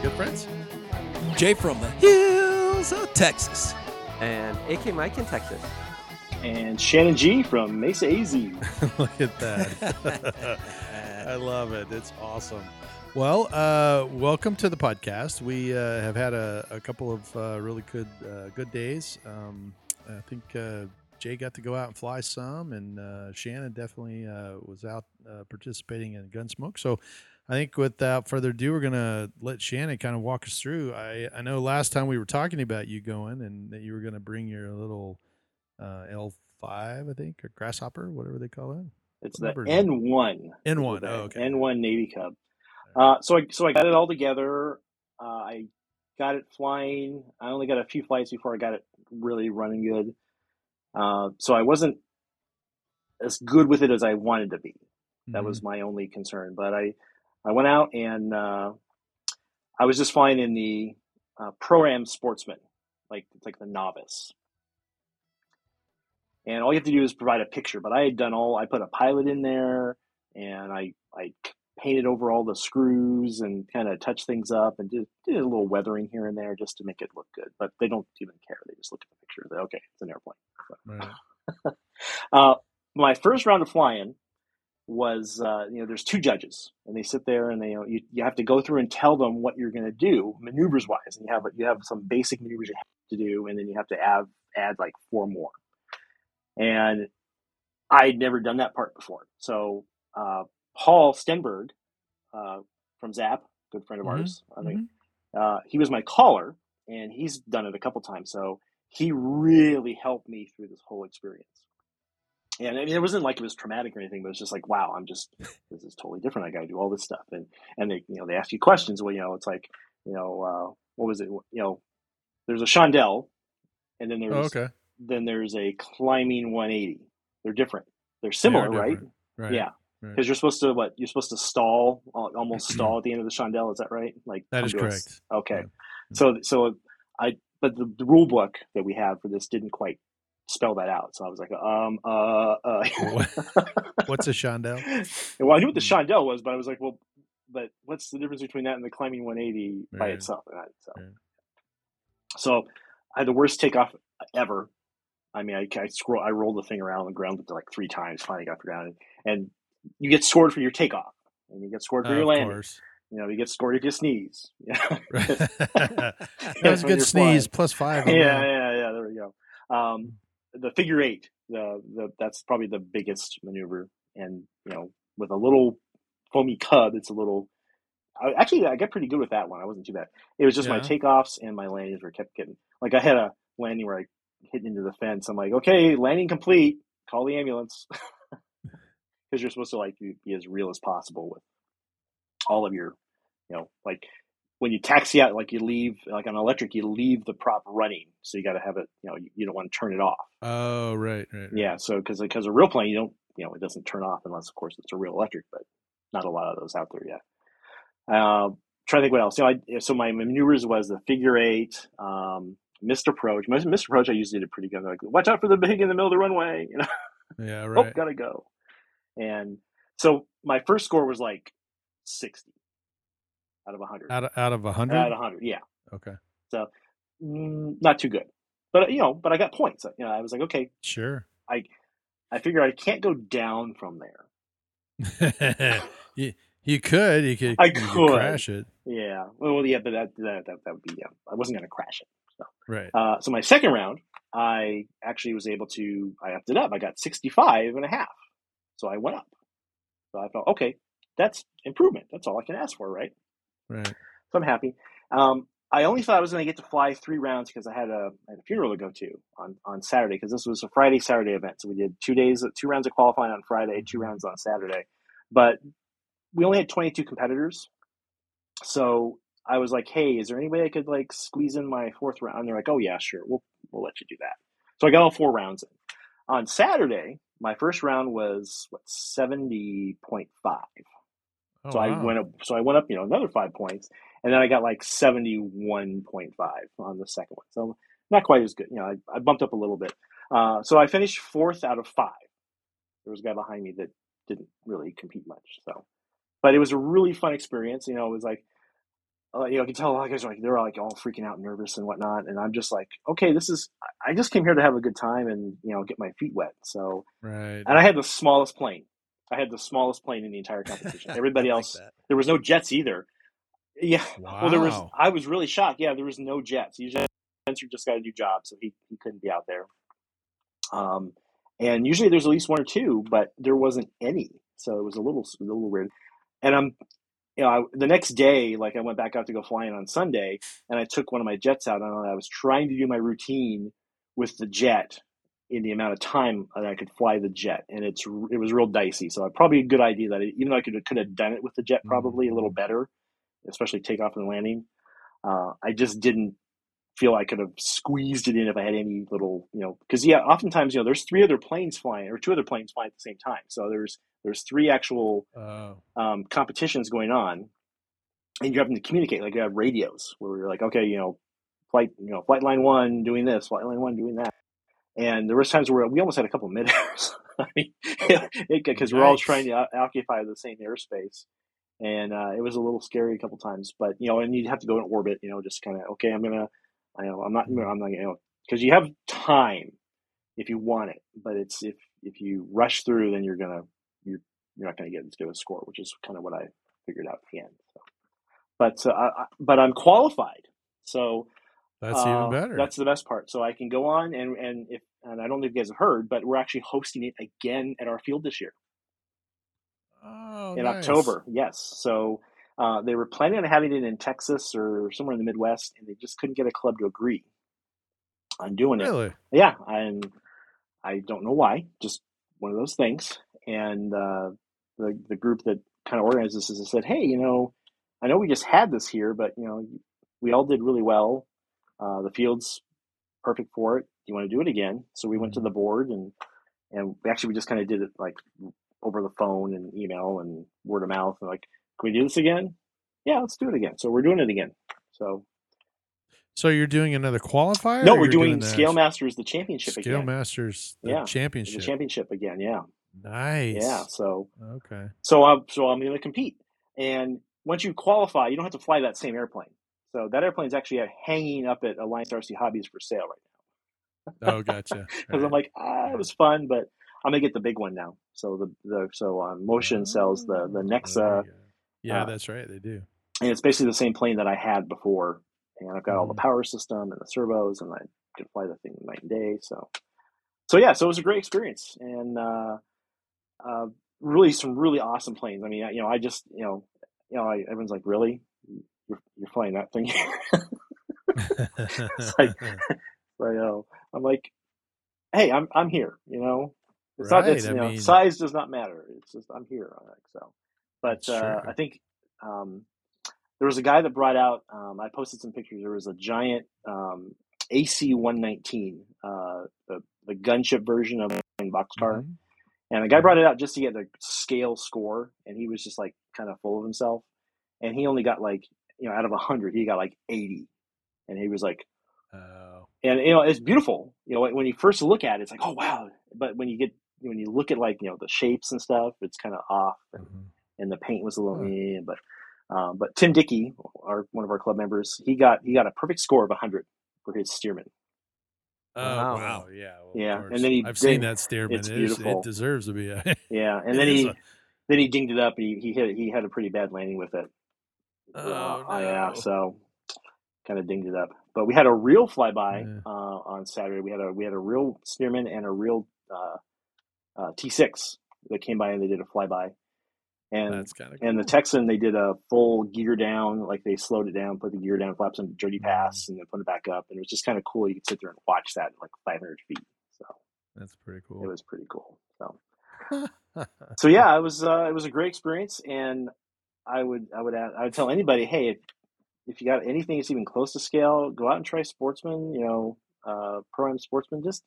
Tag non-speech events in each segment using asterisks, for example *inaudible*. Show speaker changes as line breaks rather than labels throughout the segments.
are good friends.
Jay from the hills of Texas.
and AK Mike in Texas.
and Shannon G from Mesa AZ. *laughs*
Look at that. *laughs* I love it. It's awesome. Well, uh, welcome to the podcast. We uh, have had a, a couple of uh, really good uh, good days. Um, I think uh, Jay got to go out and fly some, and uh, Shannon definitely uh, was out uh, participating in Gunsmoke. So I think without further ado, we're going to let Shannon kind of walk us through. I, I know last time we were talking about you going and that you were going to bring your little uh, L5, I think, or Grasshopper, whatever they call it.
It's the
Number is it?
N1.
N1. Oh, okay.
N1 Navy Cub. Uh, so I so I got it all together. Uh, I got it flying. I only got a few flights before I got it really running good. Uh, so I wasn't as good with it as I wanted to be. That
Mm-hmm.
was my only concern. But I I went out and uh, I was just flying in the uh, pro-am sportsman, like like the novice. And all you have to do is provide a picture. But I had done all. I put a pilot in there, and I I painted over all the screws and kind of touched things up and did, did a little weathering here and there just to make it look good. But they don't even care. They just look at the picture. They okay, it's an airplane.
Right. *laughs*
Uh, my first round of flying was, uh, you know, there's two judges, and they sit there and they, you, know, you, you have to go through and tell them what you're going to do, maneuvers wise, and you have you have some basic maneuvers you have to do, and then you have to add add like four more. And I'd never done that part before, so uh, Paul Stenberg uh, from Zap, good friend of
Mhm,
ours, I think, uh, he was my caller, and he's done it a couple times, so he really helped me through this whole experience. And I mean, it wasn't like it was traumatic or anything, but it was just like, wow, I'm just this is totally different. I got to do all this stuff, and and they you know they ask you questions. Well, you know, it's like you know uh, what was it? You know, there's a chandelle, and then there's
Oh, okay.
then there's a climbing 180. They're different. They're similar,
They are
right?
Right.
Yeah,
right.
because you're supposed to what? You're supposed to stall, almost *clears throat* stall at the end of the chandelle. Is that right? Like
that is correct.
Okay,
Yeah.
so so I but the, the rule book that we have for this didn't quite spell that out. So I was like, um, uh, uh. *laughs*
What's a chandelle? *laughs*
well, I knew what the chandelle was, but I was like, well, but what's the difference between that and the climbing 180 by
Right.
itself? Right, So,
Right.
so I had the worst takeoff ever. I mean, I, I scroll, I rolled the thing around on the ground like three times, finally got to ground, and you get scored for your takeoff, and you get scored for
Uh,
your landing.
course.
You know, you get scored if you sneeze. *laughs* Yeah,
that was a good sneeze. Plus five.
yeah, yeah, yeah. There we go. Um, the figure eight, the the that's probably the biggest maneuver, and you know, with a little foamy cub, it's a little. I, actually, I got pretty good with that one. I wasn't too bad. It was just my takeoffs and my landings were kept getting like I had a landing where I hit into the fence. I'm like, okay, landing complete. Call the ambulance *laughs* because you're supposed to like be, be as real as possible with all of your, you know, like when you taxi out, like you leave, like on electric, you leave the prop running, so you got to have it. You know, you, you don't want to turn it off.
Oh, right, right. right.
Yeah, so because because a real plane, you don't, you know, it doesn't turn off unless, of course, it's a real electric. But not a lot of those out there yet. Uh, trying to think what else. You know, I, so my maneuvers was the figure eight, um, missed approach. Most missed approach, I usually did pretty good. Like, watch out for the big in the middle of the runway. *laughs* You know,
Yeah,
oh,
right.
gotta go. And so my first score was like sixty out of hundred.
Out of, out of a
Out
hundred.
of hundred, yeah.
Okay.
Mm, not too good. But you know, but I got points. You know, I was like, okay,
Sure.
I I figure I can't go down from there. *laughs*
you, you could. You could.
I
you
could.
crash it.
Yeah. Well, yeah, but that that that, that would be. Yeah, I wasn't going to crash it.
Right.
Uh, so my second round, I actually was able to. I upped it up. I got 65 and a half. So I went up. So I thought, okay, that's improvement. That's all I can ask for, right?
Right.
So I'm happy. Um, I only thought I was going to get to fly three rounds because I had a, I had a funeral to go to on, on Saturday because this was a Friday Saturday event. So we did two days, two rounds of qualifying on Friday, two rounds on Saturday. But we only had 22 competitors, so I was like, "Hey, is there any way I could like squeeze in my fourth round?" And they're like, "Oh yeah, sure, we'll we'll let you do that." So I got all four rounds in. On Saturday, my first round was what seventy point five.
Oh,
so I went up. So I went up, you know, another five points, and then I got like seventy one point five on the second one. So not quite as good. You know, I, I bumped up a little bit. Uh, so I finished fourth out of five. There was a guy behind me that didn't really compete much. So, but it was a really fun experience. You know, it was like, uh, you know, I can tell a lot of guys are like they're like all freaking out, nervous and whatnot, and I'm just like, okay, this is. I just came here to have a good time and you know get my feet wet. So,
Right.
and I had the smallest plane. I had the smallest plane in the entire competition. *laughs* Everybody
like
else,
that.
there was no jets either. Yeah. Well, there was. I was really shocked. Yeah, there was no jets. Usually, Spencer just got a new job, so he, he couldn't be out there. Um, and usually there's at least one or two, but there wasn't any, so it was a little a little weird. And I'm, you know, I, the next day, like I went back out to go flying on Sunday, and I took one of my jets out, and I was trying to do my routine with the jet in the amount of time that I could fly the jet, and it's it was real dicey. So probably a good idea that it, even though I could could have done it with the jet probably a little better, especially takeoff and landing. Uh, I just didn't feel I could have squeezed it in if I had any little, you know, because yeah, oftentimes you know there's three other planes flying or two other planes flying at the same time. So there's there's three actual
Oh.
um, competitions going on, and you're having to communicate. Like you have radios where you're like, okay, you know, flight, you know, flight line one doing this, flight line one doing that. And there was times where we almost had a couple of mid-airs. *laughs* I mean, because we're all trying to occupy the same airspace, and uh, it was a little scary a couple times. But you know, and you'd have to go in orbit. You know, just kind of okay. I'm gonna, I know, I'm not, I'm not, you know, because you have time if you want it, but it's if if you rush through, then you're gonna you're you're not gonna get as good a score, which is kind of what I figured out at the end. So. But uh, I, I- but I'm qualified, so
That's
uh,
even better.
That's the best part. So I can go on and and if and I don't know if you guys have heard, but we're actually hosting it again at our field this year
oh,
in
nice.
October. Yes. So uh, they were planning on having it in Texas or somewhere in the Midwest, and they just couldn't get a club to agree on doing it.
Really?
Yeah, and I don't know why. Just one of those things. And uh, the the group that kind of organized this is said, hey, you know, I know we just had this here, but you know, we all did really well. Uh, the field's perfect for it. Do you want to do it again? So we went to the board and and actually we just kind of did it like over the phone and email and word of mouth and like, can we do this again? Yeah, let's do it again. So we're doing it again. So
So you're doing another qualifier?
no, we're
you're
doing Scale Masters, the championship again.
Scale
again.
Masters the
Yeah,
championship.
The championship again. Yeah.
Nice.
Yeah. So
Okay.
so I'm so I'm going to compete, and once you qualify, you don't have to fly that same airplane. So that airplane is actually hanging up at Alliance RC Hobbies for sale right now.
Oh, gotcha. *laughs*
Because I'm like, ah, it was fun, but I'm gonna get the big one now. So the the so um, Motion sells the the
Oh,
Nexa,
there you go. Yeah,
uh,
that's right. They do.
and it's basically the same plane that I had before, and I've got all the
Mhm.
power system and the servos, and I can fly the thing night and day. So, so yeah, so it was a great experience, and uh, uh, really some really awesome planes. I mean, I- you know, I just you know, you know, I, everyone's like, really, you're you're flying that thing? *laughs* it's like, I know. I'm like, hey, I'm I'm here. You know, it's not
Right,
it's
I
you know
mean-
size does not matter. It's just I'm here on Excel. But uh. I think um, there was a guy that brought out. Um, I posted some pictures. There was a giant um, AC 119, uh, the the gunship version of boxcar,
Mhm.
and the guy brought it out just to get the scale score, and he was just like kind of full of himself, and he only got like you know out of hundred, he got like 80, and he was like
Oh,
and you know it's beautiful you know when you first look at it it's like oh wow but when you get when you look at like you know the shapes and stuff it's kind of off and,
mhm.
and the paint was a little
Huh.
eh, but um, but tim dickey our one of our club members he got he got a perfect score of 100 for his Stearman
Oh,
Wow.
wow. Yeah. well,
Yeah, and then he-
I've seen that Stearman.
it's
It, is-
beautiful.
it deserves to be a. *laughs*
yeah and then he
a-
then he dinged it up he, he hit he had a pretty bad landing with it
Oh,
Uh, yeah so kind of dinged it up but we had a real flyby
Yeah.
uh, on saturday we had a we had a real Stearman and a real uh, uh, t6 that came by and they did a flyby and
That's kind of
and the Texan they did a full gear down, like they slowed it down, put the gear down, flaps on dirty
Mm-hmm.
pass, and then put it back up, and it was just kind of cool. You could sit there and watch that at like 500 feet, so
That's pretty cool.
it was pretty cool. So *laughs* so yeah, it was uh, it was a great experience, and I would I would add, I would tell anybody, hey, if if you got anything that's even close to scale, go out and try Sportsman. You know, uh, Pro Am Sportsman. Just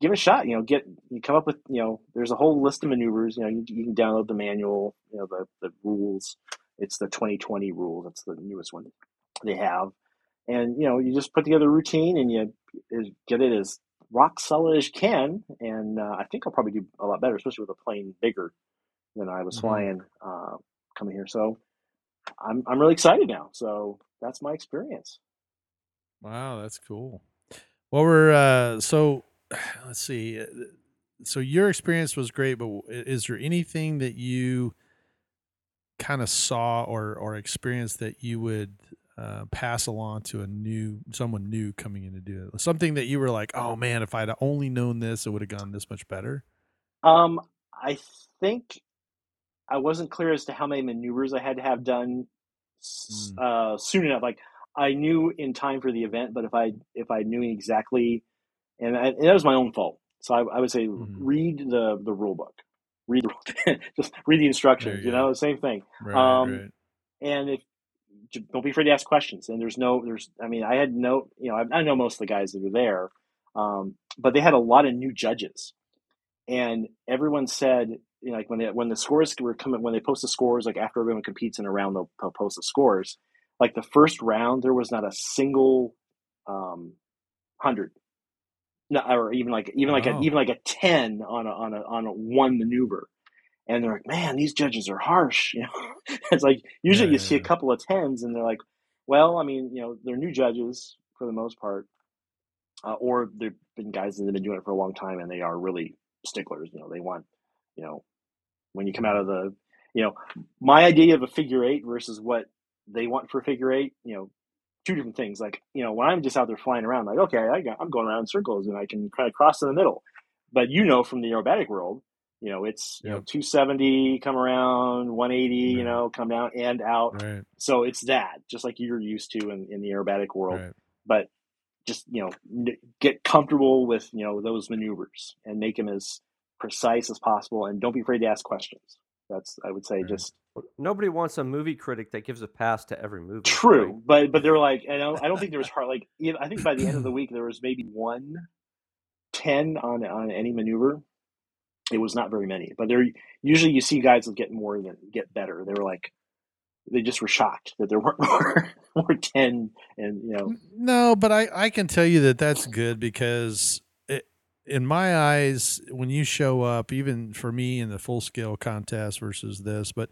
give it a shot. You know, get you come up with you know. There's a whole list of maneuvers. You know, you, you can download the manual. You know, the the rules. It's the 2020 rules. That's the newest one they have. And you know, you just put together a routine and you get it as rock solid as you can. And uh, I think I'll probably do a lot better, especially with a plane bigger than I was
Mm-hmm.
flying uh, coming here. So I'm I'm really excited now. So that's my experience.
Wow, that's cool. Well, we're uh, so *sighs* let's see. uh, So your experience was great, but is there anything that you kind of saw or or experienced that you would uh, pass along to a new someone new coming in to do it? Something that you were like, oh man, if I'd only known this, it would have gone this much better.
Um, I think I wasn't clear as to how many maneuvers I had to have done s uh, soon enough. Like I knew in time for the event, but if I if I knew exactly, and, I, and that was my own fault. So I, I would say
Mhm.
read the the rule book, read the, *laughs* just read the instructions.
you
You know, same thing.
Right,
Um,
right.
and if don't be afraid to ask questions. And there's no, there's, I mean, I had no, you know, I, I know most of the guys that were there, um, but they had a lot of new judges, and everyone said, you know, like when they when the scores were coming, when they post the scores, like after everyone competes in a round, they'll, they'll post the scores. Like the first round, there was not a single um, hundred, no, or even like even like a, even like a ten on a on a on a one maneuver. And they're like, man, these judges are harsh. *laughs* You know, it's like usually
Yeah,
you see a couple of tens, and they're like, well, I mean, you know, they're new judges for the most part, uh, or they've been guys that have been doing it for a long time, and they are really sticklers. You know, they want, you know, when you come out of the, you know, my idea of a figure eight versus what they want for a figure eight, you know, two different things. Like, you know, when I'm just out there flying around, like, okay, I got, I'm going around in circles and I can kind of cross in the middle. But you know, from the aerobatic world, you know, it's you know 270 come around, 180, you know, come down and out.
Right,
So it's that, just like you're used to in, in the aerobatic world.
right.
But just you know, n- get comfortable with you know those maneuvers and make them as precise as possible, and don't be afraid to ask questions. That's I would say
Right.
just
Nobody wants a movie critic that gives a pass to every movie.
True,
right?
but but they're like, I don't, I don't think there was hard like even- I think by the end of the week there was maybe one ten on on any maneuver. It was not very many, but there usually you see guys that get more than get better. They were like, they just were shocked that there weren't *laughs* more more ten, and you know,
No, but I, I can tell you that that's good because it, in my eyes, when you show up, even for me in the full scale contest versus this, but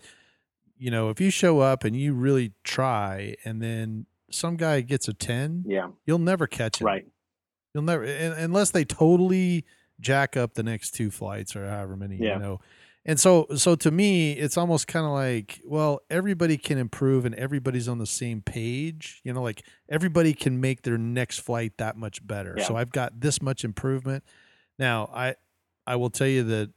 you know, if you show up and you really try and then some guy gets a 10,
yeah,
you'll never catch him.
right,
You'll never, un- unless they totally jack up the next two flights or however many,
Yeah.
you know. And so, so to me, it's almost kind of like, well, everybody can improve and everybody's on the same page. You know, like everybody can make their next flight that much better.
Yeah.
So I've got this much improvement. Now, I, I will tell you that,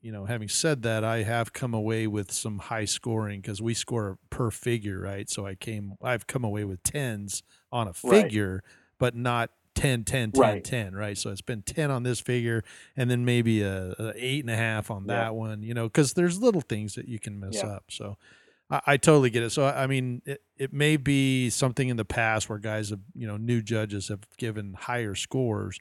you know, having said that, I have come away with some high scoring because we score per figure, right? So I came, I've come away with tens on a
Right.
figure, but not 10, 10, 10,
Right.
10, right? So it's been 10 on this figure and then maybe a, a eight and a half on
Yeah.
that one, you know, because there's little things that you can mess
Yeah.
up. So I, I totally get it. So, I I mean, it, it may be something in the past where guys have, you know, new judges have given higher scores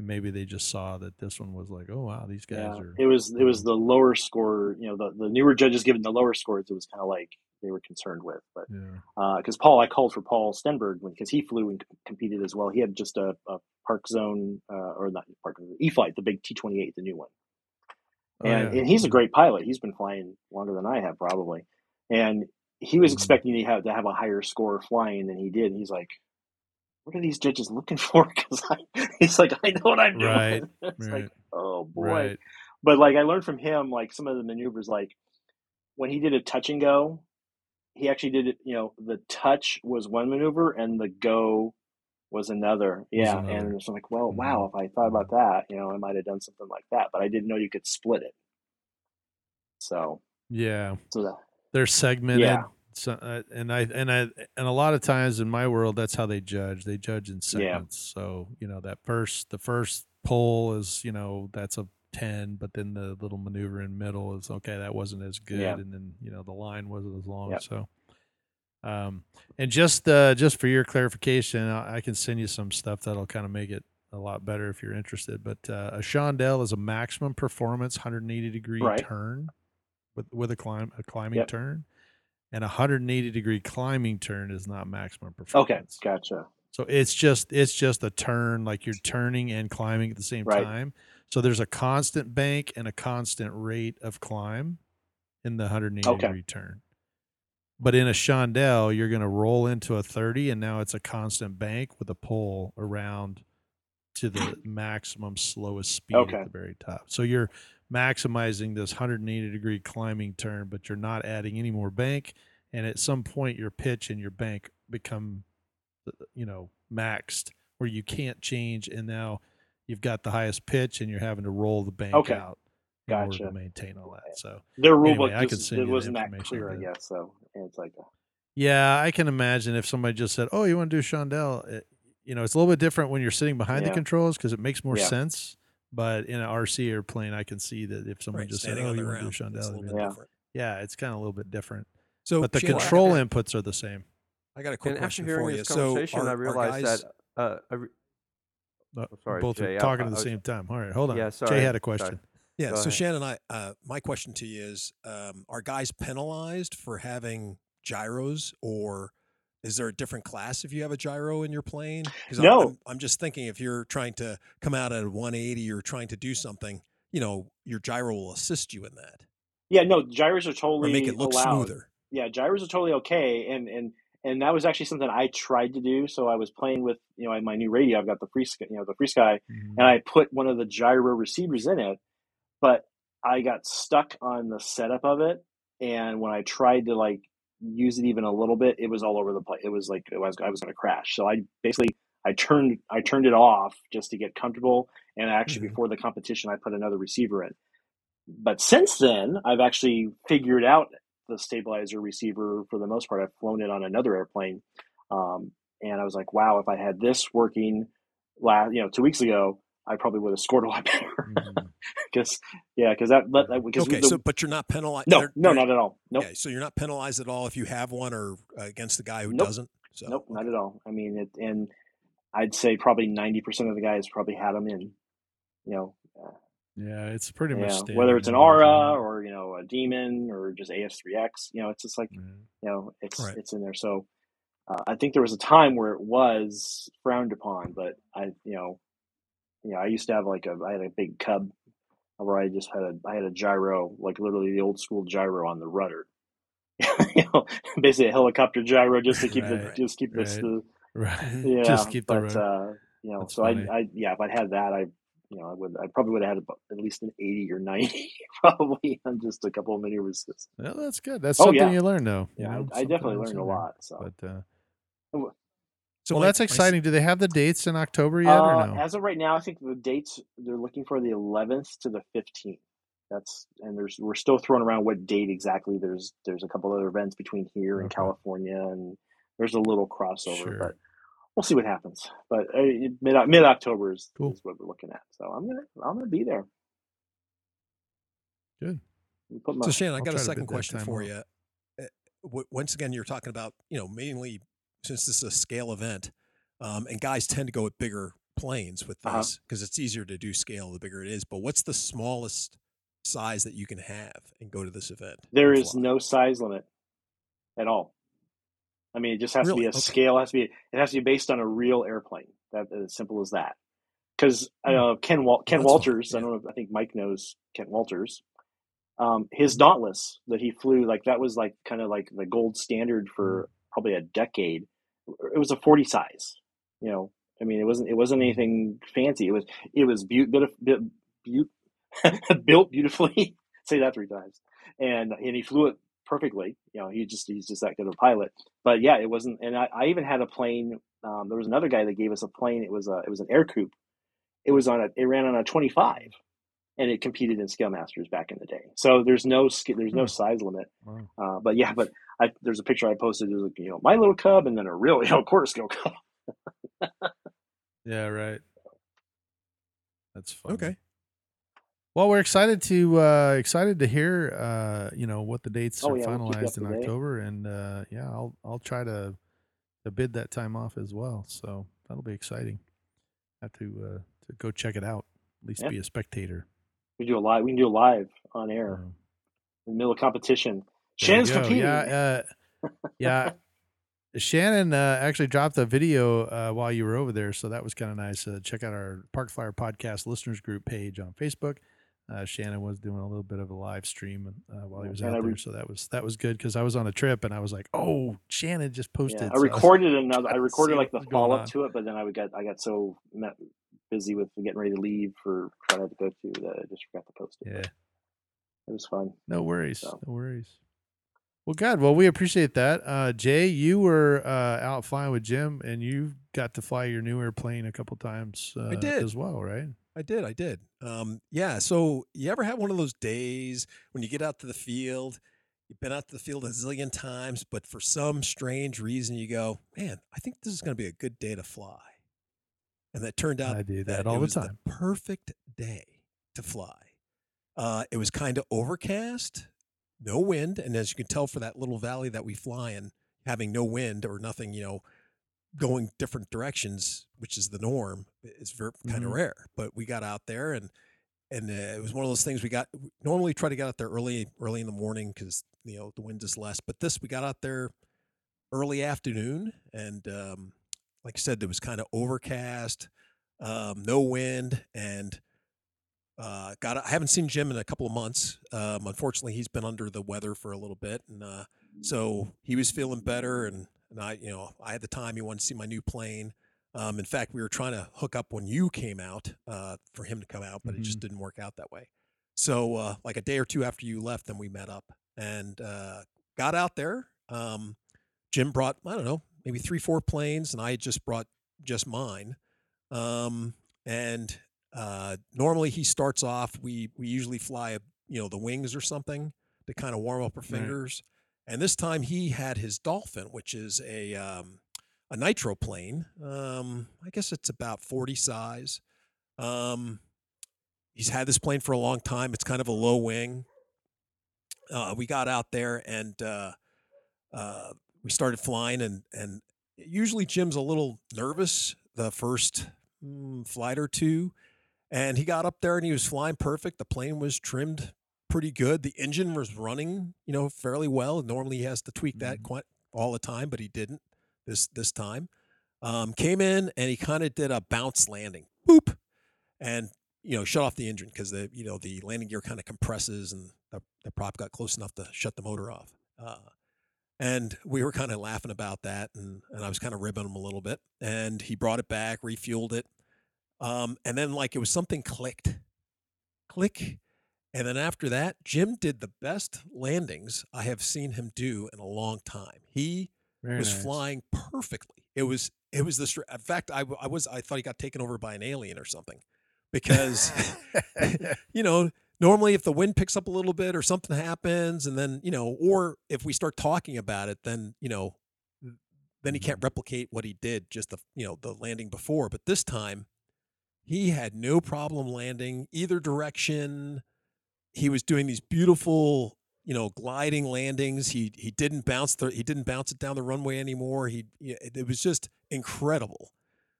and maybe they just saw that this one was like, oh, wow, these guys
yeah.
are.
It was it was the lower score, you know, the the newer judges given the lower scores. It was kind of like they were concerned with, but
Yeah.
because Paul, I called for Paul Stenberg because he flew and competed as well. He had just a, a Park Zone uh, or not Park Zone, E Flight, the big T twenty eight, the new one. and,
yeah.
and he's a great pilot. He's been flying longer than I have probably, and he was
Mhm.
expecting to have to have a higher score flying than he did. And he's like, "What are these judges looking for?" *laughs* Because he's like, "I know what I'm doing."
Right, *laughs*
it's
right.
like, oh boy.
Right.
But like I learned from him, like some of the maneuvers, like when he did a touch and go, he actually did it. You know, the touch was one maneuver and the go was another. Yeah,
another.
and it's like, well,
Mhm.
wow, if I thought about that, you know, I might have done something like that, but I didn't know you could split it. So,
Yeah.
so that
They're segmented.
Yeah.
So, uh, and I and I and a lot of times in my world, that's how they judge. They judge in segments. So you know that first the first pull is you know that's a ten, but then the little maneuver in middle is okay. That wasn't as good,
Yeah.
and then you know the line wasn't as long.
Yep.
So Um, and just uh, just for your clarification, I, I can send you some stuff that'll kind of make it a lot better if you're interested. But uh, a chandelle is a maximum performance 180 degree
Right.
turn with with a climb a climbing
Yep.
turn, and a 180 degree climbing turn is not maximum performance.
Okay, gotcha.
So it's just it's just a turn like you're turning and climbing at the same
Right.
time. So there's a constant bank and a constant rate of climb in the 180
Okay.
degree turn. But in a chandelle, you're going to roll into a 30 and now it's a constant bank with a pull around to the *sighs* maximum slowest speed
Okay.
at the very top. So you're maximizing this 180 degree climbing turn, but you're not adding any more bank and at some point your pitch and your bank become uh, you know maxed where you can't change and now you've got the highest pitch and you're having to roll the bank
Okay.
out in order
Gotcha.
to maintain all that so
Their rule
Anyway,
book
I can
just, it wasn't that clear, I guess. So it's like,
yeah i can imagine if somebody just said oh you want to do chandelle it, you know it's a little bit different when you're sitting behind the controls because it makes more
Yeah.
sense but in an rc airplane i can see that if someone
Right,
just said
standing
oh you
the
want to do
ground. It's
chandelle
little
they'd
bit
be like,
Yeah.
different.
yeah it's kind of a little bit different
So,
but the
Shannon, I
control
got-
inputs are the same
I got a quick
And after
question
hearing
for you.
this
So,
conversation,
are-
I realized
guys-
that. Uh, I re-
Uh,
Oh, sorry,
both
Jay,
are talking
I-
at the
I was-
same time all right hold on
Yeah,
jay had a
sorry.
question
Yeah.
Go
So
ahead.
Shannon, I uh, my question to you is: um, Are guys penalized for having gyros, or is there a different class if you have a gyro in your plane? Because
No.
I'm, I'm just thinking if you're trying to come out at a 180 or trying to do something, you know, your gyro will assist you in that
yeah, no, gyros are totally or
make it look
allowed.
smoother.
yeah, gyros are totally okay, and and and that was actually something I tried to do. So I was playing with you know my new radio. I've got the free you know the FrSky,
Mhm.
and I put one of the gyro receivers in it, but I got stuck on the setup of it, and when I tried to like use it even a little bit, it was all over the place. It was like it was I was going to crash. So I basically I turned I turned it off just to get comfortable, and actually
Mhm.
before the competition, I put another receiver in. But since then, I've actually figured out the stabilizer receiver for the most part. I've flown it on another airplane, um, and I was like, wow, if I had this working, last you know, two weeks ago, I probably would have scored a lot *laughs* better. Because yeah, because that that because
Okay,
the,
so but you're not penalized.
no no not at all. Nope
Yeah, so you're not penalized at all if you have one or uh, against the guy who
Nope.
doesn't. So
nope not at all. I mean it, and I'd say probably ninety percent of the guys probably had them in. You know, uh,
yeah it's pretty much
yeah,
standard
whether it's an Aura or you know a Demon or just AS3X, you know, it's just like
Yeah.
you know it's
Right.
it's in there. So uh, I think there was a time where it was frowned upon, but I you know you know I used to have like a I had a big Cub where I just had a I had a gyro like literally the old school gyro on the rudder. *laughs* you know, basically a helicopter gyro just to keep the just keep this
right.
the
right *laughs*
yeah.
just keep the
but
road.
uh, you know,
That's
so I,
funny.
I yeah, if I'd had that, I you know I would I probably would have had at least an eighty or ninety *laughs* probably on just a couple of maneuvers.
Well, that's good. That's
Oh,
something
yeah.
you learn, though. you
Yeah,
know,
I, I definitely learned a lot. So
But uh,
So
well,
my-
that's
my
exciting. Do they have the dates in October yet, or
Uh,
no?
As of right now, I think the dates they're looking for the 11th to the 15th. That's and there's we're still throwing around what date exactly. There's there's a couple other events between here and California, and there's a little crossover,
Sure.
but we'll see what happens. But uh, mid mid October is,
Cool.
is what we're looking at. So I'm gonna I'm gonna be there.
Good.
Put my,
So Shannon, I got a second question for
off.
you. Uh, once again, you're talking about you know mainly since this is a scale event, um, and guys tend to go with bigger planes with
Uh-huh.
this because it's easier to do scale the bigger it is. But what's the smallest size that you can have and go to this event?
There is no size limit at all. I mean, it just has to be a
Okay.
scale. Has to be. It has to be based on a real airplane. That as simple as that. Because I
Hmm.
know Ken Wal- Ken Walters. I
yeah.
don't know. I think Mike knows Ken Walters. Um, his Dauntless that he flew, like that was like kind of like the gold standard for probably a decade. It was a forty size. You know, I mean, it wasn't it wasn't anything fancy. It was it was bit, beau- *laughs* built beautifully. *laughs* Say that three times, and and he flew it perfectly. You know, he just he's just that good of a pilot. But yeah, it wasn't. And I, I even had a plane. Um, there was another guy that gave us a plane. It was a it was an Ercoupe. It was on a it ran on a twenty five, and it competed in Scale Masters back in the day. So there's no there's no
Hmm.
size limit.
Wow.
Uh, but yeah, but I, there's a picture I posted. There's like, you know my little cub, and then a real you know quarter scale cub.
Yeah, right. That's funny.
Okay.
Well, we're excited to uh, excited to hear uh, you know what the dates
Oh,
are
yeah, we'll
finalized in
to date.
October, and uh, yeah, I'll I'll try to to bid that time off as well. So that'll be exciting. Have to uh, to go check it out. At least
Yeah.
be a spectator.
We do a live. We can do a live on air
Um,
in the middle of competition.
There you
Shannon's
go.
competing.
Yeah, uh, yeah. *laughs* Shannon uh, actually dropped a video uh, while you were over there, so that was kind of nice. Uh, check out our Park Flyer Podcast listeners group page on Facebook. Uh, Shannon was doing a little bit of a live stream uh, while he was
And
out
I re-
there, so that was that was good because I was on a trip and I was like, "Oh, Shannon just posted."
Yeah, I
so was
recorded another. I recorded like the follow up to it, but then I would get I got so met, busy with getting ready to leave for what I had to go to that I just forgot to post it.
Yeah,
It was fun.
no worries,
So.
no worries. Well, good. Well, we appreciate that. Uh, Jay, you were uh, out flying with Jim, and you got to fly your new airplane a couple times uh,
did.
as well, right?
I did, I did. Um, yeah. So you ever have one of those days when you get out to the field? You've been out to the field a zillion times, but for some strange reason, you go, "Man, I think this is going to be a good day to fly." And that turned out
I do
that
that all
it
the
was
time.
perfect day to fly. Uh, it was kind of overcast, no wind, and as you can tell, for that little valley that we fly in, having no wind or nothing, you know, going different directions, which is the norm, is very kind of
Mhm.
rare. But we got out there, and and uh, it was one of those things we got. Normally, try to get out there early, early in the morning because you know the wind is less. But this, we got out there early afternoon, and um, like I said, it was kind of overcast, um, no wind, and uh, got. I haven't seen Jim in a couple of months. Um, unfortunately, he's been under the weather for a little bit, and uh, so he was feeling better. And and I, you know, I had the time. He wanted to see my new plane. Um, in fact, we were trying to hook up when you came out uh, for him to come out, but it just didn't work out that way. So, uh, like a day or two after you left, then we met up and uh, got out there. Um, Jim brought, I don't know, maybe three, four planes, and I had just brought just mine. Um, and uh, normally he starts off. We we usually fly, you know, the wings or something to kind of warm up our
Right.
fingers. And this time he had his Dolphin, which is a um, a nitro plane. Um, I guess it's about forty size. Um, he's had this plane for a long time. It's kind of a low wing. Uh, we got out there and uh, uh, we started flying, and and usually Jim's a little nervous the first mm, flight or two, and he got up there and he was flying perfect. The plane was trimmed pretty good. The engine was running, you know, fairly well. Normally he has to tweak that
Mhm.
quite all the time, but he didn't this this time. Um, came in and he kind of did a bounce landing, boop, and you know shut off the engine because the you know the landing gear kind of compresses and the, the prop got close enough to shut the motor off. Uh, and we were kind of laughing about that, and, and I was kind of ribbing him a little bit. And he brought it back, refueled it, um, and then like it was something clicked, click, and then after that, Jim did the best landings I have seen him do in a long time. He
Very
was
nice.
flying perfectly. It was it was the in fact I, I was I thought he got taken over by an alien or something because *laughs* *laughs* you know normally if the wind picks up a little bit or something happens and then you know or if we start talking about it then you know then he can't replicate what he did just the you know the landing before but this time he had no problem landing either direction. He was doing these beautiful you know gliding landings. He he didn't bounce the he didn't bounce it down the runway anymore. He it was just incredible.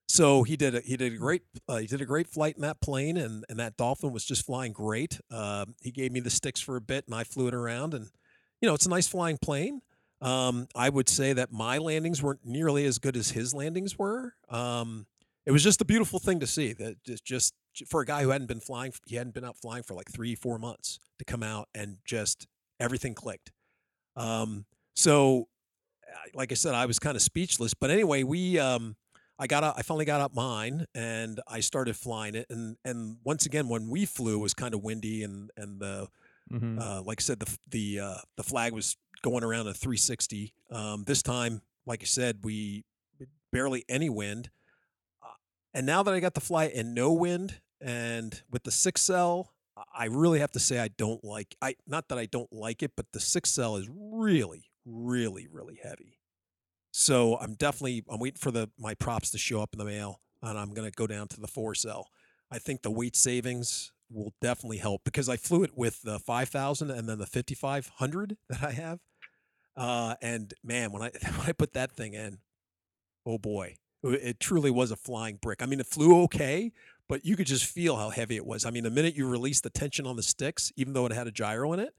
So he did a, he did a great uh, he did a great flight in that plane and and that dolphin was just flying great. Um, he gave me the sticks for a bit and i flew it around and you know it's a nice flying plane. Um, i would say that my landings weren't nearly as good as his landings were. Um, it was just a beautiful thing to see that just, just for a guy who hadn't been flying he hadn't been out flying for like three four months to come out and just everything clicked um, so like i said i was kind of speechless but anyway we um, i got out i finally got up mine and i started flying it and and once again when we flew it was kind of windy and and the
Mhm.
uh, like I said, the the uh, the flag was going around a 360. Um, this time, like I said, we barely any wind. And now that I got the fly in no wind and with the six cell, I really have to say I don't like. I not that I don't like it, but the six cell is really, really, really heavy. So I'm definitely I'm waiting for the my props to show up in the mail, and I'm gonna go down to the four cell. I think the weight savings will definitely help because I flew it with the 5000 and then the 5500 *laughs* that I have. Uh, and man, when I *laughs* when I put that thing in, oh boy, it truly was a flying brick. I mean, it flew okay, but you could just feel how heavy it was. I mean, the minute you released the tension on the sticks, even though it had a gyro in it,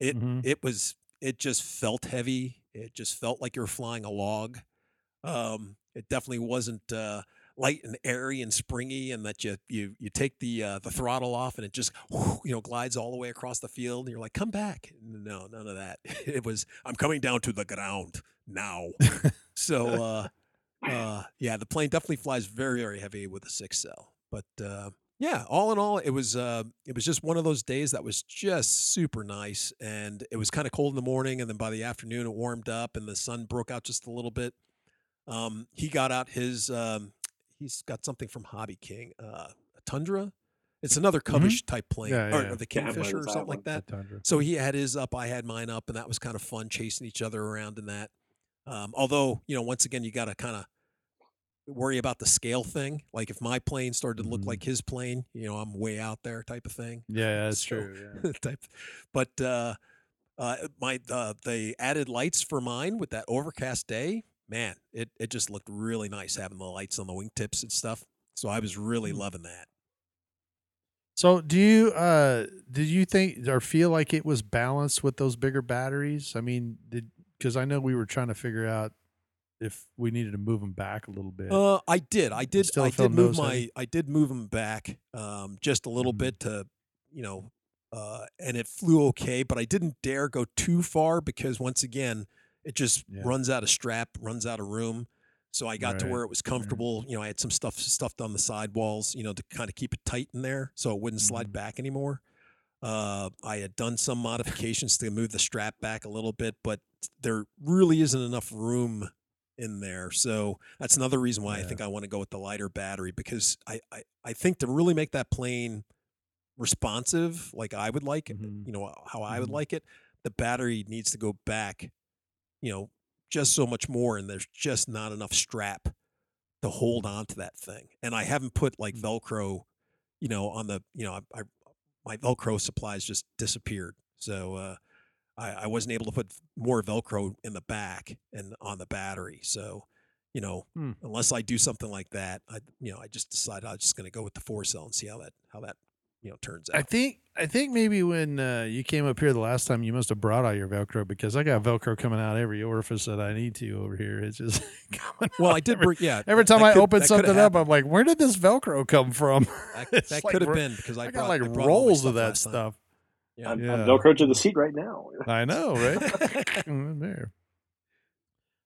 it
Mhm.
it was it just felt heavy. It just felt like you were flying a log. Um, it definitely wasn't uh, light and airy and springy, and that you you you take the uh, the throttle off and it just you know glides all the way across the field, and you're like, come back. No, none of that. *laughs* It was I'm coming down to the ground now. so *laughs* uh, uh, yeah, the plane definitely flies very very heavy with a six cell, but. Uh, yeah, all in all, it was uh, it was just one of those days that was just super nice, and it was kind of cold in the morning, and then by the afternoon it warmed up, and the sun broke out just a little bit. Um, he got out his um, he's got something from Hobby King, uh, a Tundra. It's another Covish type plane,
Mm-hmm. Yeah,
or,
yeah,
or the
Yeah,
Kingfisher or something like that. So he had his up, I had mine up, and that was kind of fun chasing each other around in that. Um, although, you know, once again, you got to kind of worry about the scale thing. Like if my plane started to look
Mhm.
like his plane, you know, I'm way out there type of thing.
Yeah, yeah, *laughs* that's
So-
true. Yeah. *laughs*
type. But uh, uh, my uh, the added lights for mine with that overcast day, man, it it just looked really nice having the lights on the wingtips and stuff. So I was really
Mm.
loving that.
So, do you uh did you think or feel like it was balanced with those bigger batteries? I mean, did because I know we were trying to figure out if we needed to move them back a little bit.
Uh, I did. I did. I did move my.
heavy?
I did move them back um, just a little
Mhm.
bit to, you know, uh, and it flew okay. But I didn't dare go too far because once again, it just
Yeah.
runs out of strap, runs out of room. So I got to where it was comfortable. You know, I had some stuff stuffed on the sidewalls, you know, to kind of keep it tight in there, so it wouldn't slide
Mhm.
back anymore. Uh, I had done some modifications to move the strap back a little bit, but there really isn't enough room in there. So that's another reason why I think I want to go with the lighter battery because I, I, I think to really make that plane responsive, like I would like
Mhm.
you know, how I would
Mhm.
like it, the battery needs to go back, you know, just so much more. And there's just not enough strap to hold on to that thing. And I haven't put like
Mm.
Velcro, you know, on the, you know, I, I my Velcro supplies just disappeared. So, uh, I, I wasn't able to put more Velcro in the back and on the battery. So, you know,
Hmm.
unless I do something like that, I, you know, I just decided I was just going to go with the four cell and see how that, how that, you know, turns out.
I think I think maybe when uh, you came up here the last time, you must have brought all your Velcro because I got Velcro coming out every orifice that I need to over here. It's just *laughs* coming.
well,
out
I did
every,
bring, yeah.
every time I
could-
open something up. I'm like, where did this Velcro come from?
that, *laughs* that
like
could have been because I,
I
brought,
got like
I
rolls of that stuff.
Yeah.
I'm,
Yeah.
I'm Velcro to the seat right now. *laughs*
I know, right? *laughs* Mm, there.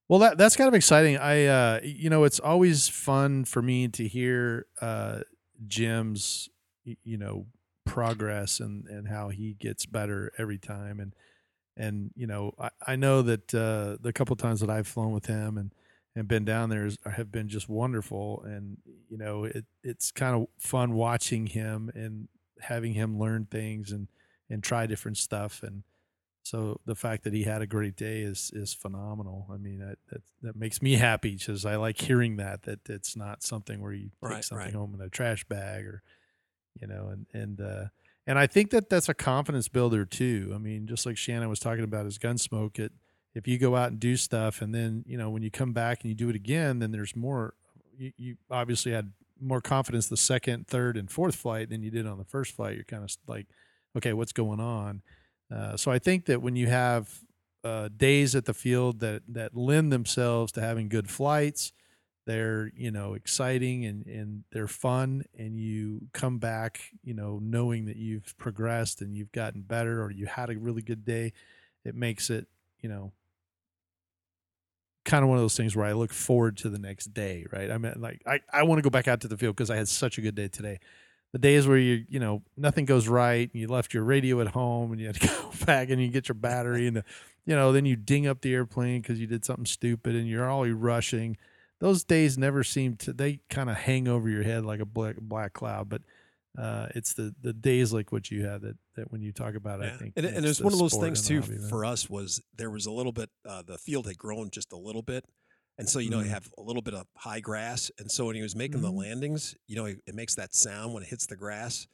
Well, that that's kind of exciting. I, uh, you know, it's always fun for me to hear uh, Jim's, you know, progress and and how he gets better every time. And and you know, I, I know that uh, the couple times that I've flown with him and and been down there is, have been just wonderful. And you know, it it's kind of fun watching him and having him learn things and and try different stuff and so the fact that he had a great day is is phenomenal. I mean that that, that makes me happy because I like hearing that that it's not something where you take
Right,
something
right.
home in a trash bag or you know and and uh and I think that that's a confidence builder too. I mean just like Shannon was talking about his Gunsmoke, it if you go out and do stuff and then you know when you come back and you do it again then there's more you, you obviously had more confidence the second, third, and fourth flight than you did on the first flight. You're kind of like, okay, what's going on? Uh, so I think that when you have uh, days at the field that that lend themselves to having good flights, they're you know exciting and and they're fun, and you come back you know knowing that you've progressed and you've gotten better or you had a really good day, it makes it you know kind of one of those things where I look forward to the next day, right? I mean, like I, I want to go back out to the field because I had such a good day today. The days where you, you know, nothing goes right and you left your radio at home and you had to *laughs* go back and you get your battery and, you know, then you ding up the airplane because you did something stupid and you're all rushing. Those days never seem to, they kind of hang over your head like a black, black cloud. But uh, it's the, the days like what you had that, that when you talk about it, I think.
and, and one of those things too
hobby,
for us was there was a little bit uh, the field had grown just a little bit and so you know
Mhm.
you have a little bit of high grass and so when he was making the
Mhm.
landings you know it, it makes that sound when it hits the grass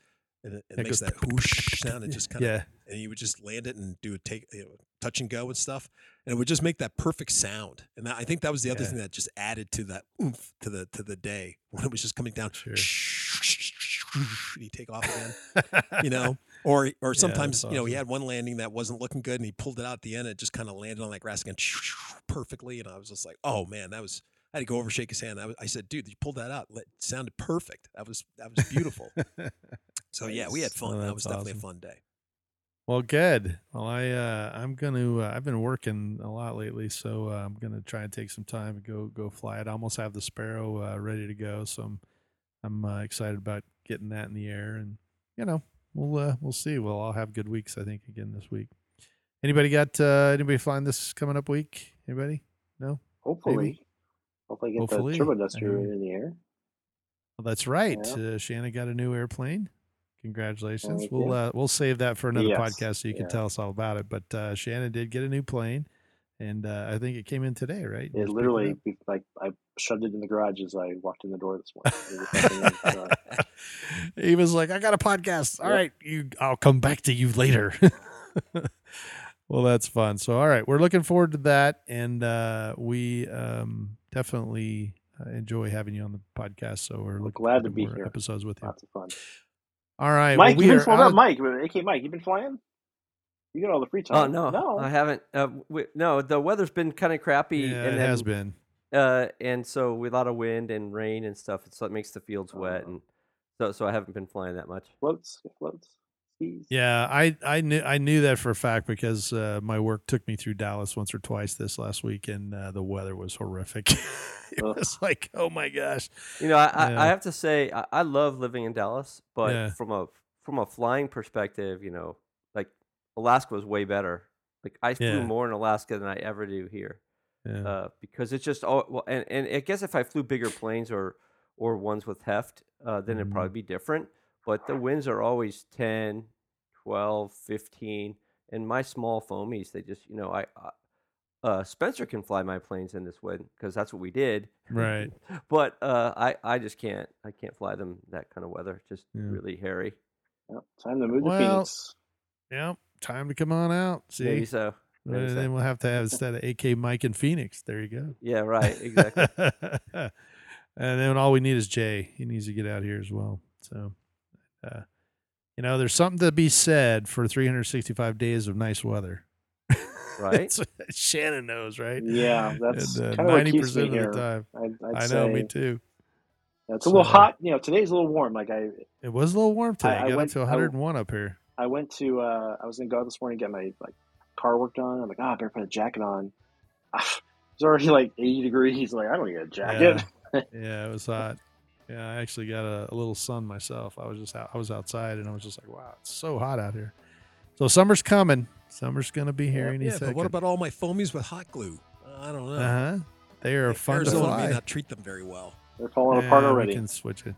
and it, it
It
makes that whoosh sound. It just kind of
Yeah.
and you would just land it and do a take you know, touch and go and stuff and it would just make that perfect sound and that, i think that was the other
Yeah.
thing that just added to that oomph to the to the day *laughs* when it was just coming down
Sure. *laughs*
you take off again you *laughs* know or or sometimes you know he had one landing that wasn't looking good and he pulled it out at the end And it just kind of landed on that grass again *laughs* perfectly and i was just like oh man that was I had to go over shake his hand. I, was, I said, "Dude, you pulled that out. It sounded perfect. That was that was beautiful." *laughs* so yeah, we had fun.
Oh,
that was definitely
awesome.
a fun day.
Well, good. Well, I uh, I'm gonna. Uh, I've been working a lot lately, so uh, I'm gonna try and take some time and go go fly it. I almost have the Sparrow uh, ready to go, so I'm I'm uh, excited about getting that in the air, and you know we'll uh, we'll see. We'll all have good weeks, I think, again this week. Anybody got uh, anybody flying this coming up week? Anybody? No.
Hopefully, hopefully, get
Hopefully.
the turbo duster in the air.
Well, that's right.
Yeah.
Uh, Shannon got a new airplane. Congratulations. We'll uh, we'll save that for another
Yes,
podcast so you can
yeah.
tell us all about it. But uh, Shannon did get a new plane, and uh, I think it came in today, right?
It literally, be- like, I shoved it in the garage as I walked in the door this morning. It uh, *laughs*
he was like, "I got a podcast. All
Yep.
right, you. I'll come back to you later." *laughs* well, that's fun. So, all right, we're looking forward to that, and uh, we um, definitely uh, enjoy having you on the podcast. So, we're looking
glad to be here.
episodes with you.
lots of fun.
All right,
Mike,
well,
you've been flying.
out-
Mike, AK Mike, you've been flying. You got all the free time.
Oh no,
no.
I haven't. Uh, we, no, the weather's been kind of crappy,
Yeah,
and
it
then,
has been.
Uh, and so with a lot of wind and rain and stuff, so it makes the fields wet,
Oh.
and so so I haven't been flying that much.
floats, floats, skis.
Yeah, I I knew I knew that for a fact because uh, my work took me through Dallas once or twice this last week, and uh, the weather was horrific. *laughs* it
Ugh.
was like, oh my gosh.
You know, I, I,
Yeah.
I have to say I, I love living in Dallas, but
Yeah.
from a from a flying perspective, you know, like Alaska was way better. Like I flew
Yeah.
more in Alaska than I ever do here.
Yeah.
uh, because it's just all well, and, and I guess if I flew bigger planes or or ones with heft, uh, then it'd
Mhm.
probably be different. But the winds are always 10, 12, 15, and my small foamies, they just you know I. I uh, Spencer can fly my planes in this wind because that's what we did.
Right. *laughs*
but uh, I, I just can't. I can't fly them that kind of weather. Just
Yeah.
really hairy.
Yep, time to move
Well,
to Phoenix.
Yep. Time to come on out. See,
Maybe so.
and
maybe so.
then we'll have to have instead of AK Mike and Phoenix. There you go.
Yeah. Right. Exactly. *laughs*
and then all we need is Jay. He needs to get out here as well. So, uh, you know, there's something to be said for 365 days of nice weather. *laughs*
Right.
Shannon knows, right?
Yeah, that's
And, uh,
kind of keeps
90%
me
of
here.
the time.
I'd, I'd
I know, me too.
it's a little hot. You know, today's a little warm. Like I,
It was a little warm today.
I
I, got
went-
up to
I-
101 up here.
I went to. Uh, I was gonna go out this morning and get my like car worked on. I'm like, ah, I better put a jacket on. *sighs* It's already like 80 degrees. Like I don't need a jacket.
Yeah, it was hot. Yeah, I actually got a, a little sun myself. I was just out, I was outside and I was just like, wow, it's so hot out here. So summer's coming. Summer's gonna be here any
Yeah,
second.
but what about all my foamies with hot glue? I don't know.
Uh huh. They are fun
Arizona
to fly.
may not treat them very well.
They're falling apart already.
We can switch it.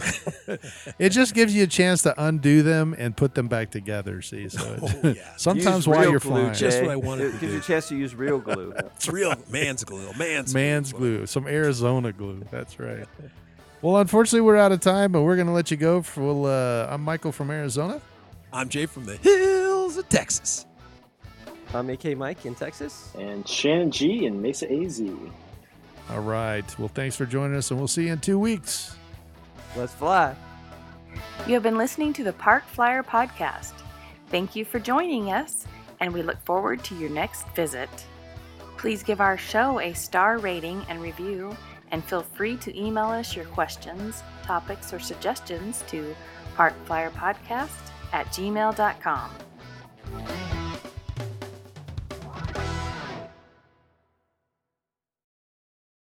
*laughs* it just gives you a chance to undo them and put them back together. See, so *laughs*
Oh, yeah. *laughs*
sometimes
Use
while you're
glue,
flying,
Just
Jay.
what I wanted
It
to
gives you a chance to use real glue.
It's real man's glue. Man's
man's
glue.
glue, some Arizona glue. That's right. Well, unfortunately, we're out of time, but we're gonna let you go. For, well, uh, I'm Michael from Arizona.
I'm Jay from the hills of Texas.
I'm AK Mike in Texas.
And Shannon G and Mesa AZ.
All right. Well, thanks for joining us, and we'll see you in two weeks.
Let's fly.
You have been listening to the Park Flyer Podcast. Thank you for joining us, and we look forward to your next visit. Please give our show a star rating and review, and feel free to email us your questions, topics, or suggestions to parkflyerpodcast at gmail.com.